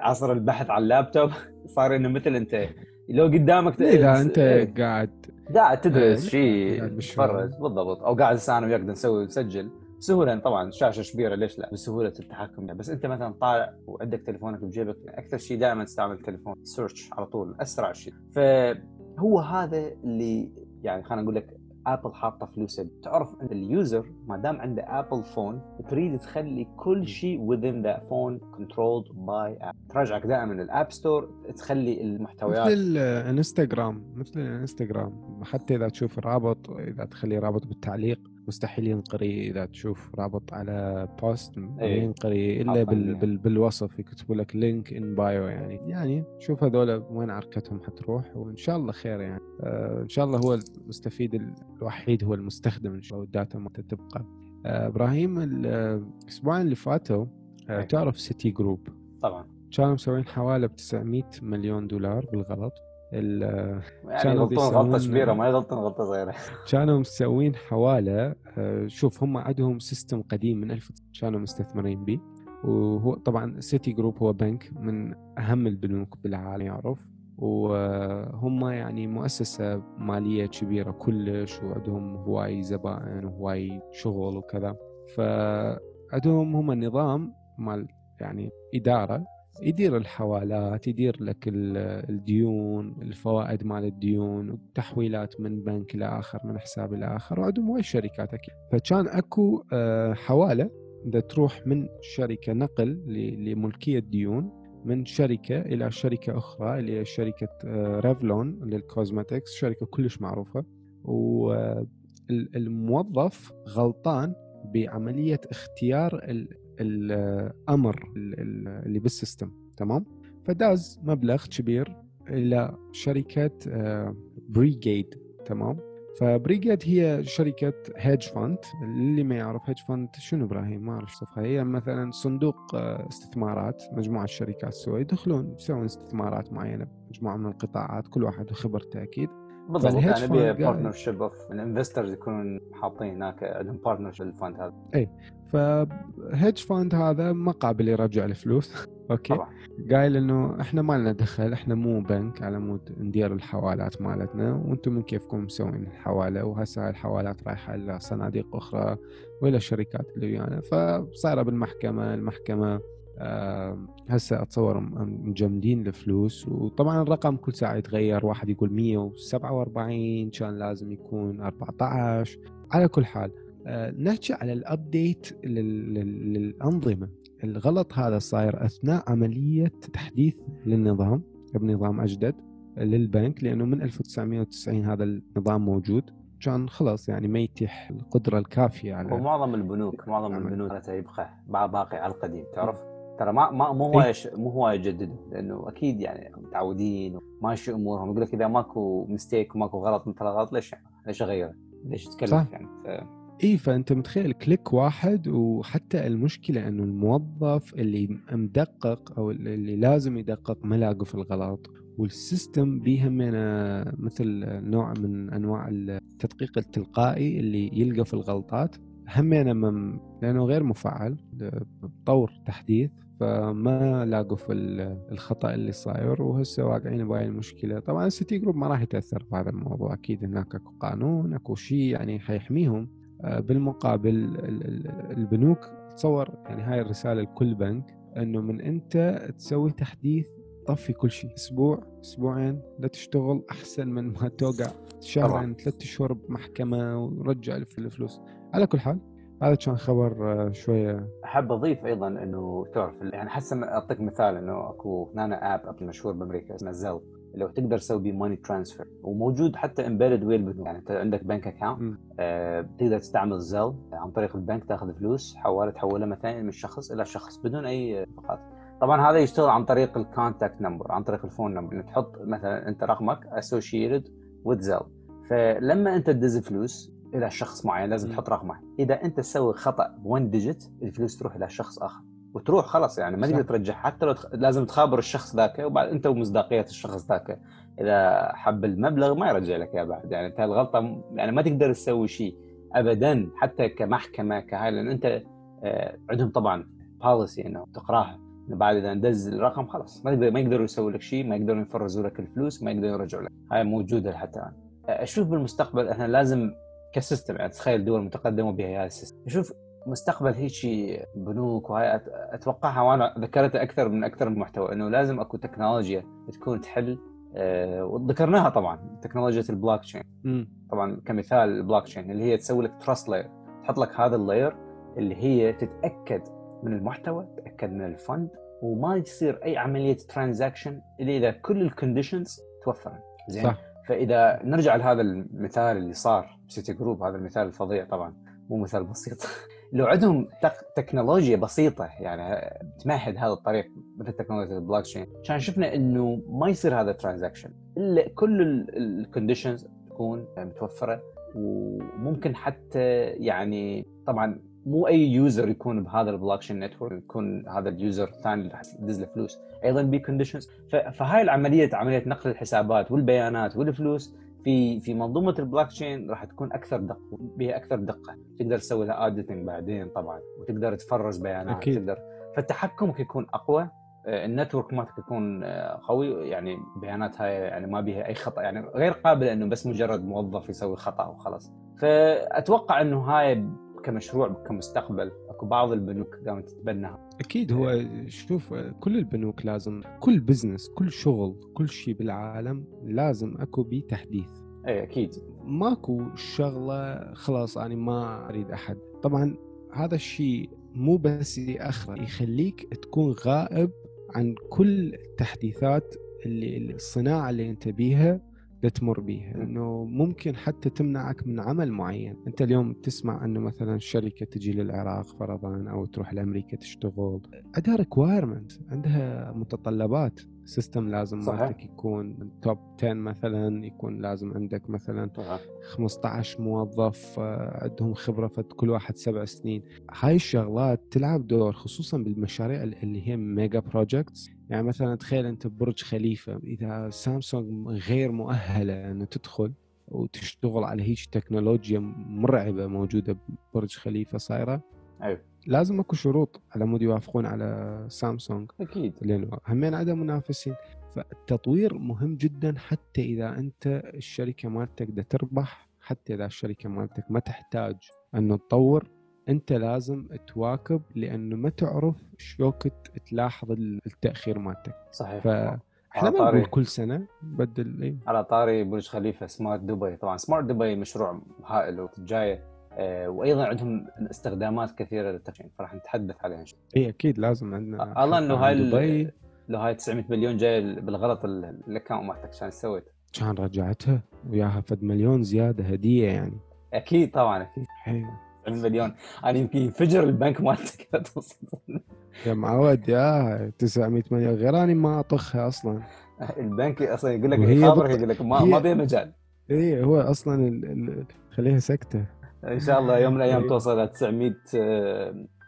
عصر البحث على اللابتوب. صار إنه مثل أنت لو قدامك إذا أنت قاعد قاعد تدرس شيء تتفرج بالضبط. أو قاعد أنا وياك نسوي نسجل بسهوله طبعا شاشة كبيرة ليش لا؟ بسهولة التحكم بس أنت مثلا طالع وعندك تليفونك بجيبك أكثر شيء دائما تستعمل التليفون search على طول أسرع شيء. فهو هذا اللي يعني خلينا نقول لك Apple حاطه فلوسها تعرف إن ال user ما دام عنده Apple phone تريد تخلي كل شيء within that phone controlled by Apple ترجعك دائما ال App Store تخلي المحتويات مثل الانستغرام مثل الانستغرام. حتى إذا تشوف رابط إذا تخلي رابط بالتعليق. مستحيل ينقري إذا تشوف رابط على post أيه. ينقري إلا بال بال بالوصف يكتبوا لك link in bio يعني. يعني. شوف هذول وين عركتهم حتروح وإن شاء الله خير يعني. آه إن شاء الله هو المستفيد الوحيد هو المستخدم إن شاء الله وال data ما تبقى آه إبراهيم الاسبوعين اللي فاتوا آه أيه. تعرف سيتي جروب طبعا. كانوا مسوين حواله ب 900 مليون دولار بالغلط. يعني يغلطون غلطة كبيرة ما يغلطون غلطة صغيرة. كانوا مسوين حوالة آه، شوف هم عندهم system قديم من 1000 كانوا مستثمرين به. وهو طبعا سيتي جروب هو بنك من أهم البنوك بالعالم يعرف. وهم يعني مؤسسة مالية كبيرة كلش وعندهم هواي زبائن وهواي شغل وكذا. فعندهم هم النظام مال يعني إدارة. يدير الحوالات يدير لك الديون الفوائد مال الديون والتحويلات من بنك إلى آخر من حساب إلى آخر وعندهم وايد شركات أكيد. فكان أكو آه، حوالة إذا تروح من شركة نقل لملكية ديون من شركة إلى شركة أخرى اللي هي شركة ريفلون لل cosmetics شركة كلش معروفة. والموظف غلطان بعملية اختيار الأمر اللي بال system تمام؟ فداز مبلغ كبير إلى شركة بريجيد آه، تمام؟ فبريجيد هي شركة hedge fund اللي ما يعرف hedge fund شنو إبراهيم؟ ما أعرف صفها هي مثلا صندوق آه، استثمارات. مجموعة شركات سوا يدخلون يسوون استثمارات معينة مجموعة من القطاعات كل واحد وخبرته أكيد. بالضبط يعني بي بارتنر شيب اوف الانفسترز يكونون حاطين هناك عندهم partnership ال fund هذا. اي ف hedge fund هذا مو قابل يرجع الفلوس. أوكي. طبعا. قايل إنه إحنا ما لنا دخل إحنا مو بنك على مود ندير الحوالات مالتنا وأنتم من كيفكم مسوين الحوالة؟ وهسه هاي الحوالات رايحة إلى صناديق أخرى وإلى الشركات اللي ويانا. فصايرة بالمحكمة المحكمة هسه أتصور مجمدين الفلوس. وطبعا الرقم كل ساعة يتغير. واحد يقول 147 كان لازم يكون 14 على كل حال آه، نحكي على الأبديت للأنظمة. الغلط هذا صاير أثناء عملية تحديث للنظام بنظام أجدد للبنك لأنه من 1990 هذا النظام موجود. كان خلاص يعني ما يتيح القدرة الكافية على ومعظم البنوك معظم البنوك يبقى باقي على القديم تعرف؟ ترى ما ما مو هو مو هو يجددوا لأنه أكيد يعني متعودين وماشي أمورهم يقول لك إذا ماكو mistake وماكو غلط مثل غلط ليش يعني ليش أغيره؟ ليش صح. يعني ف... اي فأنت متخيل click واحد وحتى المشكلة إنه الموظف اللي مدقق أو اللي لازم يدقق ما لاقوا في الغلط وال system بيه مثل نوع من أنواع التدقيق التلقائي اللي يلقى في الغلطات همينة مم لأنه غير مفعل بطور تحديث فما لاقوا في الخطأ اللي صاير وهسه واقعين بهاي المشكلة. طبعا السيتي جروب ما راح يتأثر بهذا الموضوع أكيد هناك أكو قانون أكو شيء يعني حيحميهم. آه، بالمقابل البنوك تصور يعني هاي الرسالة لكل بنك إنه من إنت تسوي تحديث طفي كل شيء. أسبوع أسبوعين لا تشتغل أحسن من ما توقع. شهرين ثلاث شهور بمحكمة ورجع الفلوس. على كل حال هذا كان خبر آه، شوية. أحب أضيف أيضا إنه تعرف يعني حسن أعطيك مثال إنه أكو هنا app مشهور بأمريكا اسمه زيل لو تقدر تسوي بيه money transfer وموجود حتى embedded with البنوك يعني أنت عندك بنك account آه تقدر تستعمل زيل عن طريق البنك تاخذ فلوس حواله تحولها مثلا من شخص إلى شخص بدون أي فقط طبعا هذا يشتغل عن طريق ال contact number عن طريق ال phone number إنك تحط مثلا أنت رقمك associated with Zelle فلما أنت تدز فلوس إلى شخص معين لازم تحط رقمه إذا أنت تسوي خطأ ب one digit الفلوس تروح إلى شخص آخر. وتروح خلاص يعني ما تقدر ترجعها حتى لو تخ... لازم تخابر الشخص ذاك وبعد أنت ومصداقية الشخص ذاك. إذا حب المبلغ ما يرجع لك اياه بعد. يعني أنت الغلطة يعني ما تقدر تسوي شيء ابدا حتى كمحكمة كهاي لأن أنت آه، عندهم طبعا policy إنه تقراها. بعد إذا ندز الرقم خلاص. ما يقدر ما يقدروا يسووا لك شيء ما يقدروا يفرزوا لك الفلوس ما يقدروا يرجعوا لك. هاي موجودة حتى الآن. أشوف بالمستقبل إحنا لازم ك system يعني تخيل دول متقدمة بها هاي ال system. شوف مستقبل هيك بنوك وهاي أتوقعها وأنا ذكرتها أكثر من أكثر من محتوى إنه لازم أكو تكنولوجيا تكون تحل أه وذكرناها طبعا تكنولوجيا البلوك تشين طبعا كمثال البلوك تشين اللي هي تسوي لك trust layer تحط لك هذا ال layer اللي هي تتأكد من المحتوى تتأكد من ال fund وما يصير أي عملية transaction إلا إذا كل ال conditions توفرت زين؟ صح. فإذا نرجع لهذا المثال اللي صار Citigroup هذا المثال الفظيع طبعا مو مثال بسيط. لو عندهم تكنولوجيا بسيطة يعني تمهد هذا الطريق مثل تكنولوجيا البلوك تشين كان شفنا إنه ما يصير هذا transaction. إلا كل ال conditions تكون متوفرة وممكن حتى يعني طبعا مو أي user يكون بهذا ال blockchain network يكون هذا ال user الثاني اللي راح يدز له فلوس. أيضا بي conditions فهاي العملية عملية نقل الحسابات والبيانات والفلوس في في منظومة البلوك تشين راح تكون أكثر دقه بها أكثر دقة. تقدر تسوي لها auditing بعدين طبعا وتقدر تفرز بيانات أكيد. تقدر فالتحكم يكون أقوى آه، ال network مالتك يكون آه، قوي يعني بياناتها يعني ما بيها أي خطأ يعني غير قابلة إنه بس مجرد موظف يسوي خطأ وخلاص. فأتوقع إنه هاي كمشروع كمستقبل. أكو بعض البنوك قامت تتبناها. أكيد هو شوف كل البنوك لازم كل بزنس كل شغل كل شيء بالعالم لازم أكو بيه تحديث. اي أكيد. ماكو شغلة خلاص أنا ما أريد أحد. طبعا هذا الشيء مو بس يأخر يخليك تكون غائب عن كل التحديثات اللي الصناعة اللي أنت بيها. تمر بيها إنه ممكن حتى تمنعك من عمل معين. أنت اليوم تسمع إنه مثلا شركة تجي للعراق فرضا أو تروح لأمريكا تشتغل. عندها requirement عندها متطلبات system لازم. مالتك يكون top 10 مثلا يكون لازم عندك مثلا صحيح. 15 موظف آه، عندهم خبرة فكل واحد سبع سنين. هاي الشغلات تلعب دور خصوصا بالمشاريع اللي هي mega projects يعني مثلا تخيل أنت ببرج خليفة إذا سامسونج غير مؤهلة انه تدخل وتشتغل على هيك تكنولوجيا مرعبة موجودة ببرج خليفة صايرة أيوه. لازم أكو شروط على مود يوافقون على سامسونج. أكيد. لأنه همين عدم منافسين. فالتطوير مهم جدا حتى إذا أنت الشركة مالتك بدها تربح حتى إذا الشركة مالتك ما تحتاج انه تطور. انت لازم تواكب لأنه ما تعرف شوكة تلاحظ التأخير مالتك. صحيح. ف إحنا ما نقول كل سنة بدل إيه على طاري برج خليفة سمارت دبي طبعا سمارت دبي مشروع هائل وجاي آه وأيضا عندهم استخدامات كثيرة للتخزين فراح نتحدث عليها إن شاء الله. إي أكيد لازم عندنا الله إنه هاي دبي. لو هاي 900 مليون جاي بالغلط ال account مالتك. شلون سويت؟ كان رجعتها وياها فد مليون زيادة هدية يعني. أكيد طبعا أكيد. حلو. 900 مليون. أنا يمكن ينفجر البنك مالتك. يا معود يا 900 مليون. غير اني ما أطخها أصلا. البنك أصلا يقول لك يخابرك يقول لك ما, ما بيه مجال. اي هو أصلا ال... ال... خليها سكتة. إن شاء الله يوم من الأيام توصل ل 900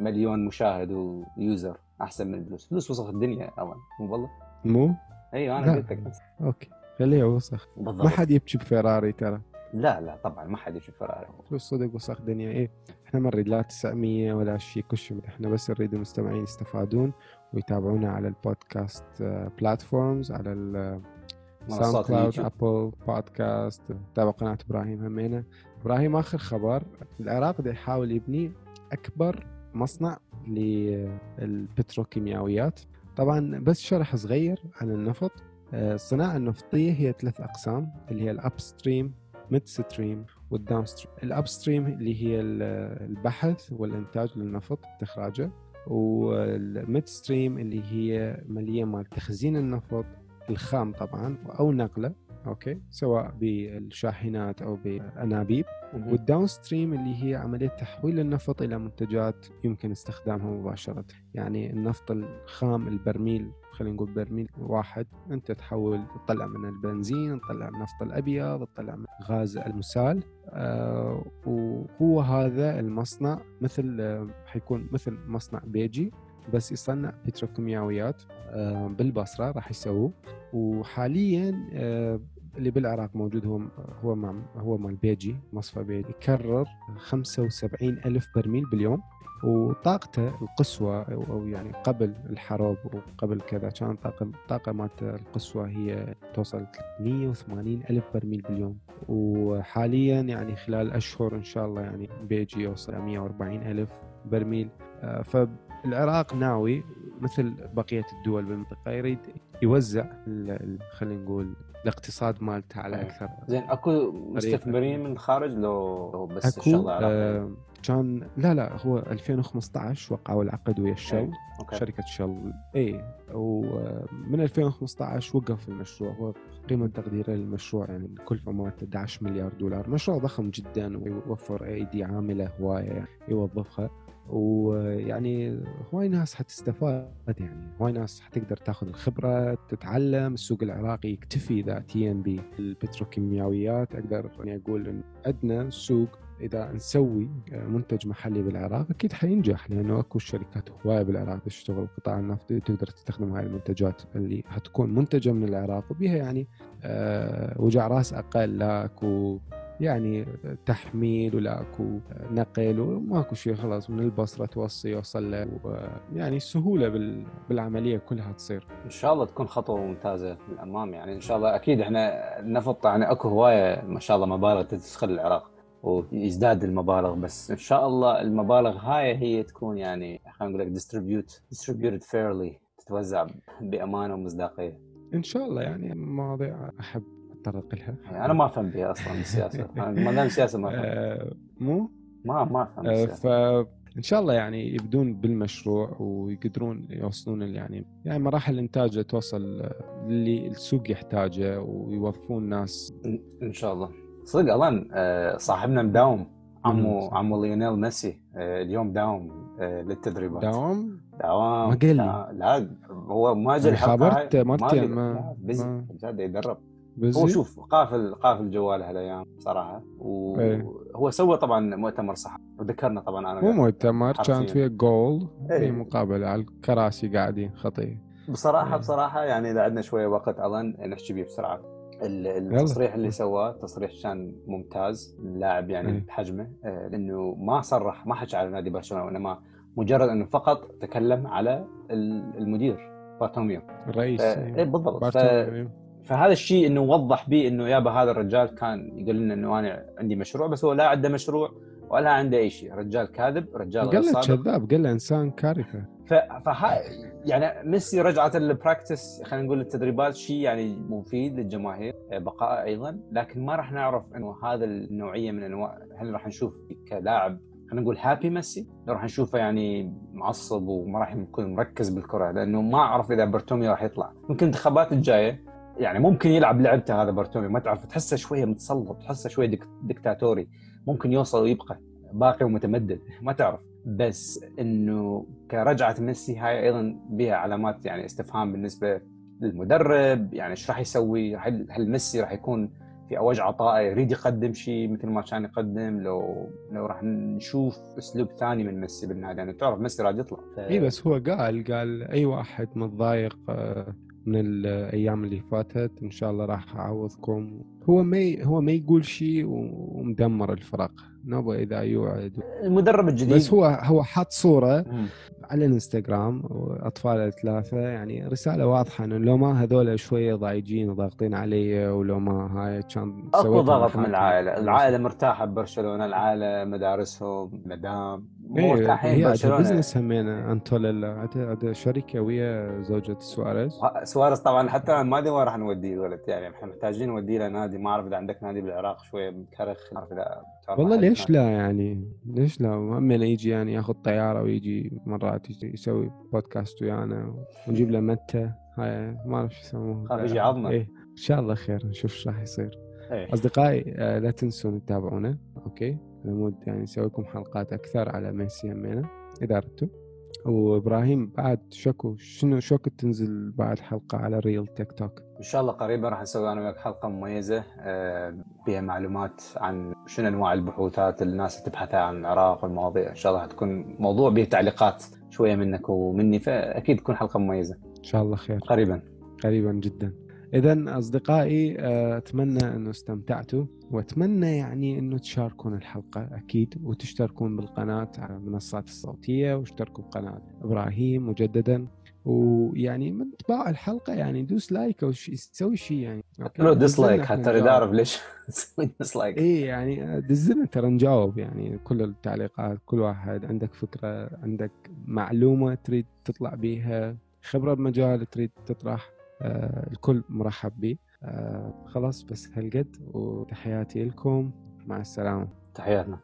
مليون مشاهد و user أحسن من الفلوس. فلوس وسخ الدنيا أول. مو والله مو؟ أيوه أنا قلت لك. okay. خليها وسخ. بالضبط. ما حد يبكي بفيراري ترى. لا لا طبعا ما حد يبكي بفيراري فلوس صدق وسخ دنيا. إيه إحنا ما نريد لا 900 ولا شيء كل شيء إحنا بس نريد المستمعين يستفادون ويتابعونا على البودكاست platforms على SoundCloud Apple Podcast تابع قناة إبراهيم همينة. إبراهيم آخر خبر العراق بده يحاول يبني أكبر مصنع للبتروكيماويات. طبعا بس شرح صغير عن النفط. آه، الصناعة النفطية هي ثلاث أقسام اللي هي ال upstream midstream وال downstream ال upstream اللي هي البحث والإنتاج للنفط استخراجه وال midstream اللي هي مالية مال تخزين النفط الخام طبعا أو نقلة okay؟ سواء بالشاحنات أو بانابيب وال downstream اللي هي عملية تحويل النفط إلى منتجات يمكن استخدامها مباشرة. يعني النفط الخام البرميل خلينا نقول برميل واحد. أنت تحول تطلع من البنزين تطلع النفط الأبيض تطلع من غاز المسال. آه وهو هذا المصنع مثل آه حيكون مثل مصنع بيجي بس يصنع بتروكيماويات آه بالبصرة راح يسووه. وحاليا آه اللي بالعراق موجود هو هو مع هو مال بيجي مصفى بيجي. يكرر 75 ألف برميل باليوم. وطاقته القصوى أو يعني قبل الحرب وقبل كذا كان طاقه الطاقه مالت القصوى هي توصل 380 ألف برميل باليوم. وحاليا يعني خلال أشهر إن شاء الله يعني بيجي يوصل 140 ألف برميل. آه، فالعراق ناوي مثل بقية الدول بالمنطقة يريد يوزع خلينا نقول الاقتصاد مالته على أكثر زين أكو مستثمرين من الخارج لو بس آه كان لا لا هو 2015 وقعوا العقد ويا الشل أوكي. شركة شل اي ومن 2015 وقف المشروع. هو قيمة تقديره للمشروع يعني الكلفة مالته 11 مليار دولار. مشروع ضخم جدا ويوفر ايدي عاملة هواية يعني يوظفها. ويعني هواي ناس حتستفاد يعني هواي ناس حتقدر تاخذ الخبرة تتعلم. السوق العراقي يكتفي ذاتيا بالبتروكيماويات أقدر يعني أقول إن عندنا سوق إذا نسوي منتج محلي بالعراق أكيد حينجح لأنه أكو شركات هواية بالعراق تشتغل قطاع النفطي تقدر تستخدم هاي المنتجات اللي حتكون منتجة من العراق وبها يعني أه وجع رأس أقل لا أكو يعني تحميل ولا أكو نقل وماكو شيء خلاص من البصرة توصي يوصل له يعني السهوله بالعملية كلها تصير. إن شاء الله تكون خطوة ممتازة للأمام يعني إن شاء الله أكيد إحنا النفط يعني أكو هواية ما شاء الله مبالغ تدخل العراق ويزداد المبالغ بس إن شاء الله المبالغ هاي هي تكون يعني خلينا نقول لك distribute distributed fairly تتوزع بأمانة ومصداقية. إن شاء الله يعني مواضيع أحب أتطرق لها. أنا ما أفهم بها أصلا بالسياسة. ما دام السياسة ما أفهم. آه، مو؟ ما ما أفهم آه، فان شاء الله يعني يبدون بالمشروع ويقدرون يوصلون يعني يعني مراحل انتاجه توصل اللي السوق يحتاجه ويوظفون ناس. إن شاء الله. صدق الان آه، صاحبنا مداوم عمو عمو ليونيل ميسي اليوم داوم للتدريبات. داوم؟ داوم. ما قال لي. لا هو ما جا خبرت مرتين ما بزي يدرب. بزي؟ هو شوف قافل قافل جواله هالايام صراحة وهو سوى طبعا مؤتمر صحفي وذكرنا طبعا أنا مو مؤتمر كانت فيه جول في مقابلة على الكراسي قاعدين خطيه بصراحة بصراحة يعني إذا عندنا شوية وقت أظن نحكي بيه بسرعة. التصريح اللي سواه تصريح كان ممتاز اللاعب يعني بحجمه آه، لأنه ما صرح ما حكى على نادي برشلونة وإنما مجرد إنه فقط تكلم على المدير بارتوميو. الرئيس آه إيه بالضبط. فهذا الشيء إنه وضح به إنه يابا هذا الرجال كان يقول لنا إنه أنا عندي مشروع بس هو لا عنده مشروع ولا عنده أي شيء. رجال كاذب رجال قال له كذاب قال له إنسان كارثة. فها يعني ميسي رجعت ال practice خلينا نقول التدريبات شيء يعني مفيد للجماهير بقاء أيضا. لكن ما راح نعرف إنه هذا النوعية من أنواع هل راح نشوف كلاعب خلينا نقول هابي ميسي؟ راح نشوفه يعني معصب وما راح يكون مركز بالكرة لأنه ما أعرف إذا برتومي راح يطلع. ممكن الانتخابات الجاية يعني ممكن يلعب لعبته هذا برتومي ما تعرف تحسه شوية متسلط تحسه شوية دك... دكتاتوري ممكن يوصل ويبقى باقي ومتمدد ما تعرف. بس إنه كرجعة ميسي هاي أيضا بها علامات يعني استفهام بالنسبة للمدرب يعني إيش راح يسوي؟ هل ميسي راح يكون في أوج عطائه يريد يقدم شيء مثل ما كان يقدم؟ لو لو راح نشوف أسلوب ثاني من ميسي بالنهاية لأنه تعرف ميسي راح يطلع. ف... اي بس هو قال قال أي واحد متضايق آه، من الأيام اللي فاتت. إن شاء الله راح أعوضكم. هو ما هو ما يقول شيء ومدمر الفرق. نبغى إذا يوعد. المدرب الجديد. بس هو هو حط صورة. على الإنستغرام وأطفال ثلاثة يعني رسالة واضحة إنه لو ما هذول شوية ضايجين وضاغطين علي ولو ما هاي كان اكو ضغط من العائلة، العائلة مرتاحة ببرشلونه، العائلة مدارسهم، مدام مو مرتاحين هي برشلونة. بزنس همينه انتول هذا شركة ويا زوجة سواريز. سواريز طبعا حتى ما أدري وين راح نوديه الولد يعني إحنا محتاجين نوديه له نادي. ما أعرف إذا عندك نادي بالعراق شوية مكرخ ما أعرف إذا والله ليش لا يعني؟ ليش لا؟ همينه يجي يعني ياخذ طيارة ويجي مرات. يسوي بودكاست ويانا ونجيب له متى. هاي ما أعرف شو يسموه. خاف يجي عظمة. إيه إن شاء الله خير. نشوف إيش راح يصير. إيه. أصدقائي آه، لا تنسون تتابعونا. Okay؟ مود يعني نسوي لكم حلقات أكثر على ميسي همينه إذا أردتوا. وإبراهيم بعد شكو شنو شوك تنزل بعد حلقة على ريل تيك توك؟ إن شاء الله قريبا راح نسوي أنا وياك حلقة مميزة آه، بها معلومات عن شنو أنواع البحوثات اللي الناس تبحثها عن العراق والمواضيع. إن شاء الله حتكون موضوع به تعليقات شوية منك ومني فأكيد تكون حلقة مميزة. إن شاء الله خير. قريبا. قريبا جدا. اذا أصدقائي آه، أتمنى أنه استمتعتوا وأتمنى يعني أنه تشاركون الحلقة أكيد وتشتركون بالقناة على المنصات الصوتية واشتركوا بقناة إبراهيم مجددا. ويعني من تتابع الحلقة يعني دوس like أو سوي شيء يعني. لو dislike حتى؟ نعرف ليش تسوي dislike اي يعني دزنا ترى نجاوب يعني كل التعليقات كل واحد عندك فكرة عندك معلومة تريد تطلع بيها خبرة بمجال تريد تطرح آه الكل مرحب به آه خلاص بس هالقد وتحياتي لكم. مع السلامة. تحياتنا.